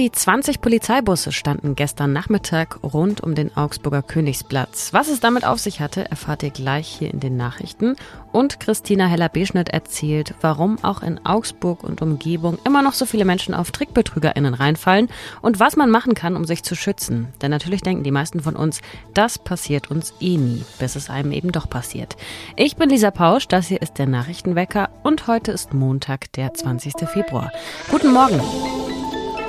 die 20 Polizeibusse standen gestern Nachmittag rund um den Augsburger Königsplatz. Was es damit auf sich hatte, erfahrt ihr gleich hier in den Nachrichten. Und Christina Heller-Beschnitt erzählt, warum auch in Augsburg und Umgebung immer noch so viele Menschen auf TrickbetrügerInnen reinfallen und was man machen kann, um sich zu schützen. Denn natürlich denken die meisten von uns, das passiert uns eh nie, bis es einem eben doch passiert. Ich bin Lisa Pausch, das hier ist der Nachrichtenwecker und heute ist Montag, der 20. Februar. Guten Morgen.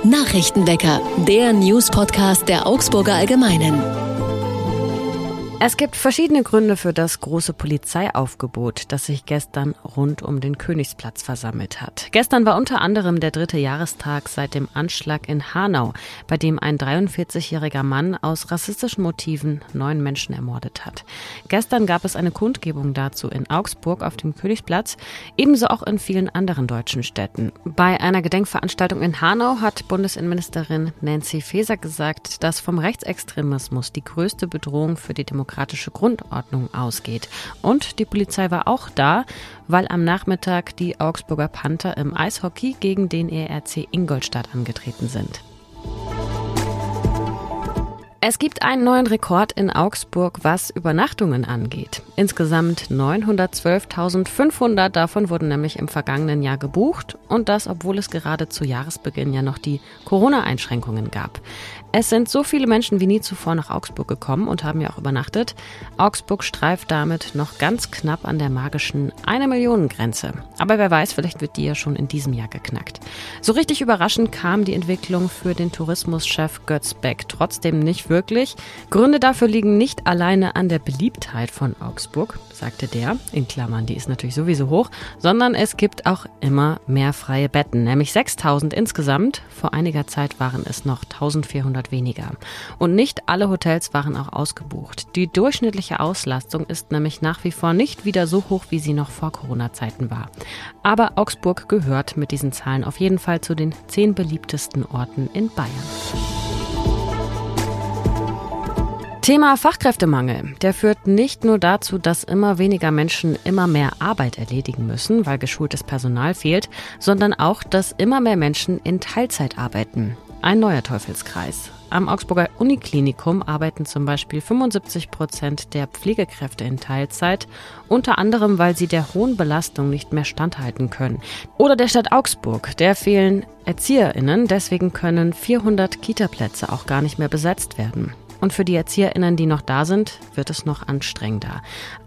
Nachrichtenwecker, der News-Podcast der Augsburger Allgemeinen. Es gibt verschiedene Gründe für das große Polizeiaufgebot, das sich gestern rund um den Königsplatz versammelt hat. Gestern war unter anderem der dritte Jahrestag seit dem Anschlag in Hanau, bei dem ein 43-jähriger Mann aus rassistischen Motiven neun Menschen ermordet hat. Gestern gab es eine Kundgebung dazu in Augsburg auf dem Königsplatz, ebenso auch in vielen anderen deutschen Städten. Bei einer Gedenkveranstaltung in Hanau hat Bundesinnenministerin Nancy Faeser gesagt, dass vom Rechtsextremismus die größte Bedrohung für die Demokratie demokratische Grundordnung ausgeht. Und die Polizei war auch da, weil am Nachmittag die Augsburger Panther im Eishockey gegen den ERC Ingolstadt angetreten sind. Es gibt einen neuen Rekord in Augsburg, was Übernachtungen angeht. Insgesamt 912.500 davon wurden nämlich im vergangenen Jahr gebucht und das, obwohl es gerade zu Jahresbeginn ja noch die Corona-Einschränkungen gab. Es sind so viele Menschen wie nie zuvor nach Augsburg gekommen und haben ja auch übernachtet. Augsburg streift damit noch ganz knapp an der magischen eine Millionen Grenze. Aber wer weiß, vielleicht wird die ja schon in diesem Jahr geknackt. So richtig überraschend kam die Entwicklung für den Tourismuschef Götz Beck trotzdem nicht wirklich. Gründe dafür liegen nicht alleine an der Beliebtheit von Augsburg, sagte der, in Klammern, die ist natürlich sowieso hoch, sondern es gibt auch immer mehr freie Betten, nämlich 6000 insgesamt. Vor einiger Zeit waren es noch 1400 100 weniger. Und nicht alle Hotels waren auch ausgebucht. Die durchschnittliche Auslastung ist nämlich nach wie vor nicht wieder so hoch, wie sie noch vor Corona-Zeiten war. Aber Augsburg gehört mit diesen Zahlen auf jeden Fall zu den zehn beliebtesten Orten in Bayern. Thema Fachkräftemangel. Der führt nicht nur dazu, dass immer weniger Menschen immer mehr Arbeit erledigen müssen, weil geschultes Personal fehlt, sondern auch, dass immer mehr Menschen in Teilzeit arbeiten. Ein neuer Teufelskreis. Am Augsburger Uniklinikum arbeiten zum Beispiel 75 Prozent der Pflegekräfte in Teilzeit, unter anderem, weil sie der hohen Belastung nicht mehr standhalten können. Oder der Stadt Augsburg, der fehlen ErzieherInnen, deswegen können 400 Kitaplätze auch gar nicht mehr besetzt werden. Und für die ErzieherInnen, die noch da sind, wird es noch anstrengender.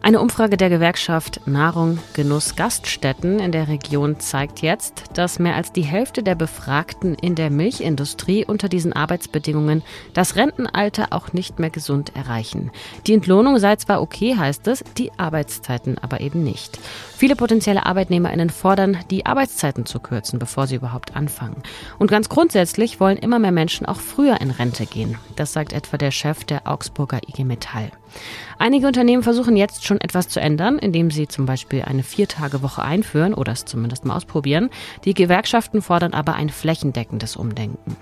Eine Umfrage der Gewerkschaft Nahrung, Genuss, Gaststätten in der Region zeigt jetzt, dass mehr als die Hälfte der Befragten in der Milchindustrie unter diesen Arbeitsbedingungen das Rentenalter auch nicht mehr gesund erreichen. Die Entlohnung sei zwar okay, heißt es, die Arbeitszeiten aber eben nicht. Viele potenzielle ArbeitnehmerInnen fordern, die Arbeitszeiten zu kürzen, bevor sie überhaupt anfangen. Und ganz grundsätzlich wollen immer mehr Menschen auch früher in Rente gehen. Das sagt etwa der Chef der Augsburger IG Metall. Einige Unternehmen versuchen jetzt schon etwas zu ändern, indem sie zum Beispiel eine Viertagewoche einführen oder es zumindest mal ausprobieren. Die Gewerkschaften fordern aber ein flächendeckendes Umdenken.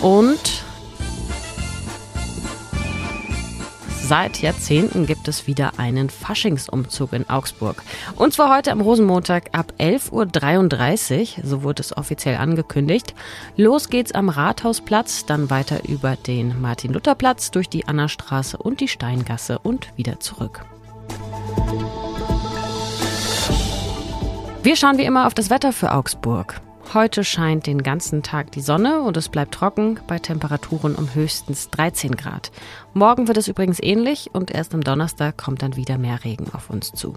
Und Seit Jahrzehnten gibt es wieder einen Faschingsumzug in Augsburg. Und zwar heute am Rosenmontag ab 11.33 Uhr, so wurde es offiziell angekündigt. Los geht's am Rathausplatz, dann weiter über den Martin-Luther-Platz, durch die Annastraße und die Steingasse und wieder zurück. Wir schauen wie immer auf das Wetter für Augsburg. Heute scheint den ganzen Tag die Sonne und es bleibt trocken bei Temperaturen um höchstens 13 Grad. Morgen wird es übrigens ähnlich und erst am Donnerstag kommt dann wieder mehr Regen auf uns zu.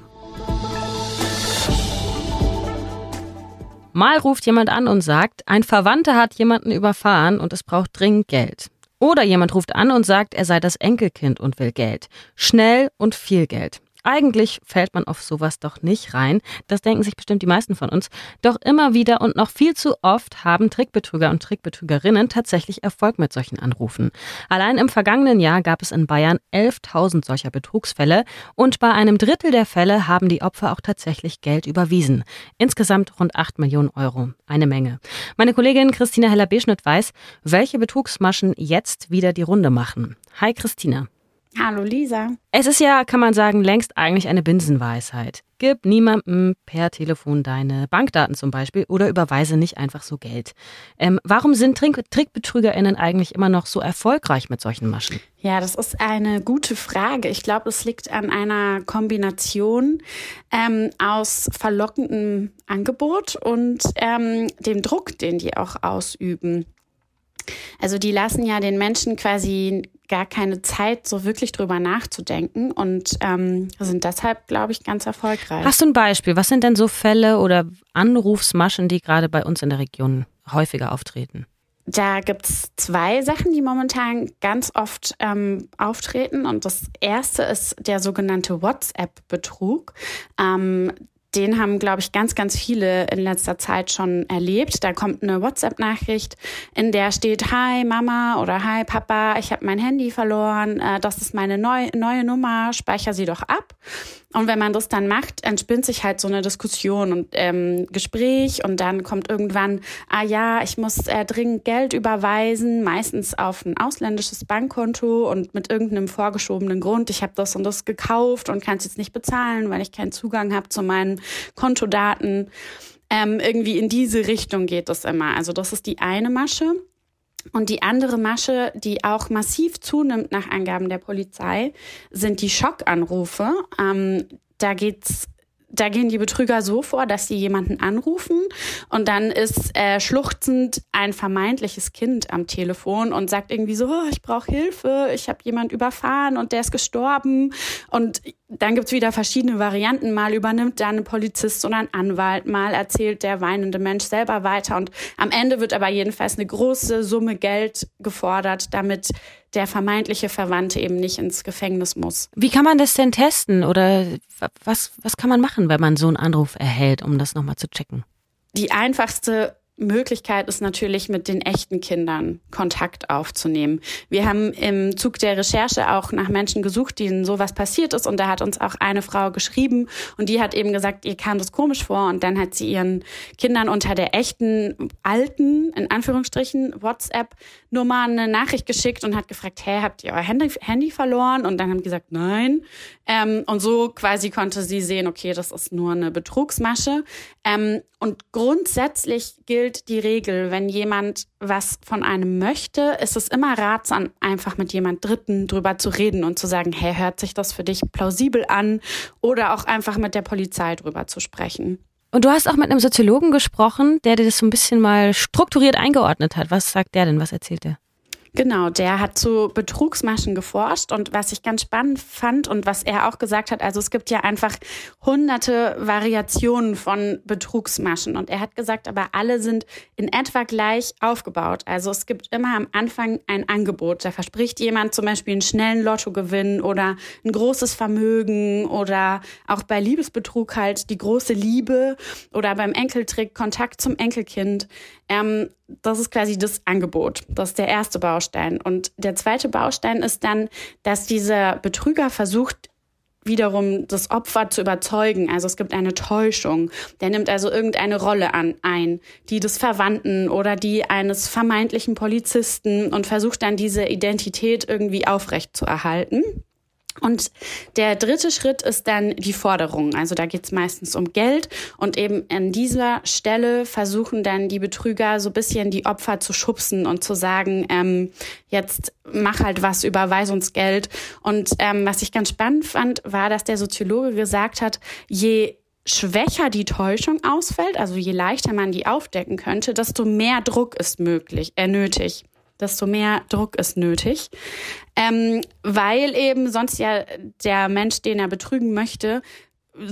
Mal ruft jemand an und sagt, ein Verwandter hat jemanden überfahren und es braucht dringend Geld. Oder jemand ruft an und sagt, er sei das Enkelkind und will Geld. Schnell und viel Geld. Eigentlich fällt man auf sowas doch nicht rein. Das denken sich bestimmt die meisten von uns. Doch immer wieder und noch viel zu oft haben Trickbetrüger und Trickbetrügerinnen tatsächlich Erfolg mit solchen Anrufen. Allein im vergangenen Jahr gab es in Bayern 11.000 solcher Betrugsfälle und bei einem Drittel der Fälle haben die Opfer auch tatsächlich Geld überwiesen. Insgesamt rund 8 Millionen Euro. Eine Menge. Meine Kollegin Christina Heller-Beschnitt weiß, welche Betrugsmaschen jetzt wieder die Runde machen. Hi Christina. Hallo Lisa. Es ist ja, kann man sagen, längst eigentlich eine Binsenweisheit. Gib niemandem per Telefon deine Bankdaten zum Beispiel oder überweise nicht einfach so Geld. Ähm, warum sind Trick TrickbetrügerInnen eigentlich immer noch so erfolgreich mit solchen Maschen? Ja, das ist eine gute Frage. Ich glaube, es liegt an einer Kombination ähm, aus verlockendem Angebot und ähm, dem Druck, den die auch ausüben. Also die lassen ja den Menschen quasi gar keine Zeit, so wirklich drüber nachzudenken und ähm, sind deshalb, glaube ich, ganz erfolgreich. Hast du ein Beispiel? Was sind denn so Fälle oder Anrufsmaschen, die gerade bei uns in der Region häufiger auftreten? Da gibt es zwei Sachen, die momentan ganz oft ähm, auftreten. Und das erste ist der sogenannte WhatsApp-Betrug. Ähm, den haben, glaube ich, ganz, ganz viele in letzter Zeit schon erlebt. Da kommt eine WhatsApp-Nachricht, in der steht, Hi Mama oder Hi Papa, ich habe mein Handy verloren, äh, das ist meine neu, neue Nummer, speicher sie doch ab. Und wenn man das dann macht, entspinnt sich halt so eine Diskussion und ähm, Gespräch und dann kommt irgendwann, ah ja, ich muss äh, dringend Geld überweisen, meistens auf ein ausländisches Bankkonto und mit irgendeinem vorgeschobenen Grund, ich habe das und das gekauft und kann es jetzt nicht bezahlen, weil ich keinen Zugang habe zu meinen Kontodaten. Ähm, irgendwie in diese Richtung geht das immer. Also das ist die eine Masche. Und die andere Masche, die auch massiv zunimmt nach Angaben der Polizei, sind die Schockanrufe. Ähm, da geht's da gehen die Betrüger so vor, dass sie jemanden anrufen und dann ist äh, schluchzend ein vermeintliches Kind am Telefon und sagt irgendwie so, oh, ich brauche Hilfe, ich habe jemand überfahren und der ist gestorben. Und dann gibt's wieder verschiedene Varianten. Mal übernimmt da ein Polizist oder ein Anwalt, mal erzählt der weinende Mensch selber weiter. Und am Ende wird aber jedenfalls eine große Summe Geld gefordert, damit der vermeintliche Verwandte eben nicht ins Gefängnis muss. Wie kann man das denn testen oder was, was kann man machen, wenn man so einen Anruf erhält, um das nochmal zu checken? Die einfachste Möglichkeit ist natürlich, mit den echten Kindern Kontakt aufzunehmen. Wir haben im Zug der Recherche auch nach Menschen gesucht, denen sowas passiert ist. Und da hat uns auch eine Frau geschrieben und die hat eben gesagt, ihr kam das komisch vor. Und dann hat sie ihren Kindern unter der echten alten, in Anführungsstrichen, WhatsApp-Nummer eine Nachricht geschickt und hat gefragt, hey, habt ihr euer Handy, Handy verloren? Und dann haben die gesagt, nein. Ähm, und so quasi konnte sie sehen, okay, das ist nur eine Betrugsmasche. Ähm, und grundsätzlich gilt die Regel, wenn jemand was von einem möchte, ist es immer ratsam, einfach mit jemand Dritten drüber zu reden und zu sagen, hey, hört sich das für dich plausibel an? Oder auch einfach mit der Polizei drüber zu sprechen. Und du hast auch mit einem Soziologen gesprochen, der dir das so ein bisschen mal strukturiert eingeordnet hat. Was sagt der denn? Was erzählt er? Genau, der hat zu Betrugsmaschen geforscht und was ich ganz spannend fand und was er auch gesagt hat, also es gibt ja einfach hunderte Variationen von Betrugsmaschen und er hat gesagt, aber alle sind in etwa gleich aufgebaut. Also es gibt immer am Anfang ein Angebot. Da verspricht jemand zum Beispiel einen schnellen Lottogewinn oder ein großes Vermögen oder auch bei Liebesbetrug halt die große Liebe oder beim Enkeltrick Kontakt zum Enkelkind. Ähm, das ist quasi das Angebot. Das ist der erste Baustein. Und der zweite Baustein ist dann, dass dieser Betrüger versucht, wiederum das Opfer zu überzeugen. Also es gibt eine Täuschung. Der nimmt also irgendeine Rolle an, ein, die des Verwandten oder die eines vermeintlichen Polizisten und versucht dann diese Identität irgendwie aufrecht zu erhalten. Und der dritte Schritt ist dann die Forderung. Also da geht es meistens um Geld und eben an dieser Stelle versuchen dann die Betrüger so bisschen die Opfer zu schubsen und zu sagen, ähm, jetzt mach halt was, überweis uns Geld. Und ähm, was ich ganz spannend fand, war, dass der Soziologe gesagt hat, je schwächer die Täuschung ausfällt, also je leichter man die aufdecken könnte, desto mehr Druck ist möglich, äh, nötig desto mehr Druck ist nötig. Ähm, weil eben sonst ja der Mensch, den er betrügen möchte,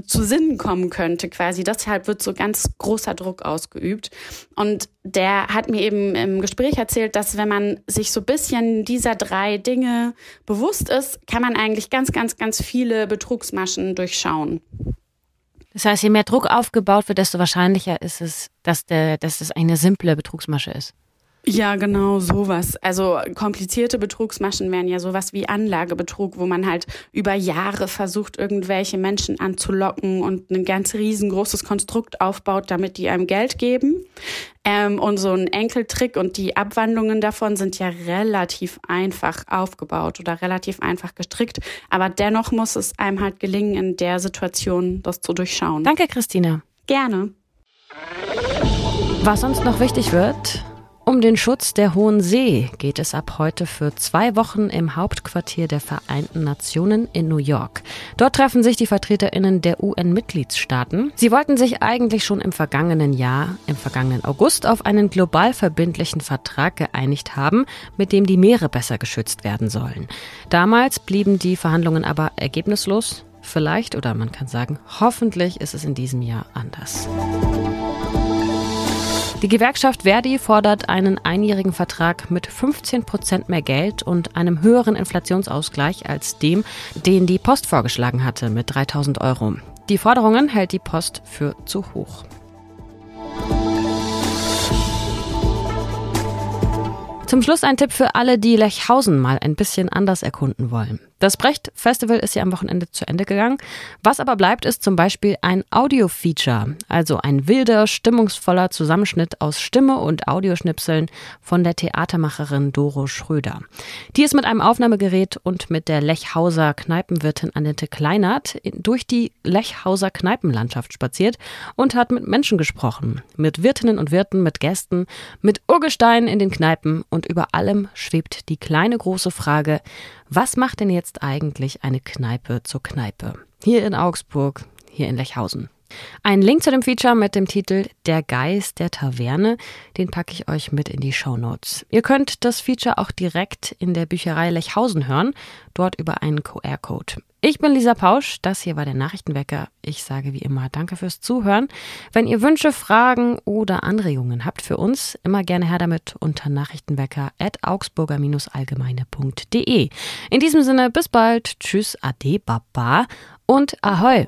zu Sinnen kommen könnte quasi. Deshalb wird so ganz großer Druck ausgeübt. Und der hat mir eben im Gespräch erzählt, dass wenn man sich so ein bisschen dieser drei Dinge bewusst ist, kann man eigentlich ganz, ganz, ganz viele Betrugsmaschen durchschauen. Das heißt, je mehr Druck aufgebaut wird, desto wahrscheinlicher ist es, dass, der, dass das eine simple Betrugsmasche ist. Ja, genau, sowas. Also komplizierte Betrugsmaschen wären ja sowas wie Anlagebetrug, wo man halt über Jahre versucht, irgendwelche Menschen anzulocken und ein ganz riesengroßes Konstrukt aufbaut, damit die einem Geld geben. Ähm, und so ein Enkeltrick und die Abwandlungen davon sind ja relativ einfach aufgebaut oder relativ einfach gestrickt. Aber dennoch muss es einem halt gelingen, in der Situation das zu durchschauen. Danke, Christina. Gerne. Was uns noch wichtig wird, um den Schutz der Hohen See geht es ab heute für zwei Wochen im Hauptquartier der Vereinten Nationen in New York. Dort treffen sich die Vertreterinnen der UN-Mitgliedstaaten. Sie wollten sich eigentlich schon im vergangenen Jahr, im vergangenen August, auf einen global verbindlichen Vertrag geeinigt haben, mit dem die Meere besser geschützt werden sollen. Damals blieben die Verhandlungen aber ergebnislos. Vielleicht, oder man kann sagen, hoffentlich ist es in diesem Jahr anders. Die Gewerkschaft Verdi fordert einen einjährigen Vertrag mit 15 Prozent mehr Geld und einem höheren Inflationsausgleich als dem, den die Post vorgeschlagen hatte mit 3000 Euro. Die Forderungen hält die Post für zu hoch. Zum Schluss ein Tipp für alle, die Lechhausen mal ein bisschen anders erkunden wollen. Das Brecht-Festival ist ja am Wochenende zu Ende gegangen. Was aber bleibt, ist zum Beispiel ein Audio-Feature, also ein wilder, stimmungsvoller Zusammenschnitt aus Stimme und Audioschnipseln von der Theatermacherin Doro Schröder. Die ist mit einem Aufnahmegerät und mit der Lechhauser Kneipenwirtin Annette Kleinert durch die Lechhauser Kneipenlandschaft spaziert und hat mit Menschen gesprochen. Mit Wirtinnen und Wirten, mit Gästen, mit Urgesteinen in den Kneipen und über allem schwebt die kleine große Frage, was macht denn jetzt eigentlich eine Kneipe zur Kneipe? Hier in Augsburg, hier in Lechhausen. Ein Link zu dem Feature mit dem Titel Der Geist der Taverne, den packe ich euch mit in die Show Notes. Ihr könnt das Feature auch direkt in der Bücherei Lechhausen hören, dort über einen QR-Code. Ich bin Lisa Pausch, das hier war der Nachrichtenwecker. Ich sage wie immer Danke fürs Zuhören. Wenn ihr Wünsche, Fragen oder Anregungen habt für uns, immer gerne her damit unter nachrichtenwecker at augsburger-allgemeine.de. In diesem Sinne, bis bald. Tschüss, ade, baba und ahoi.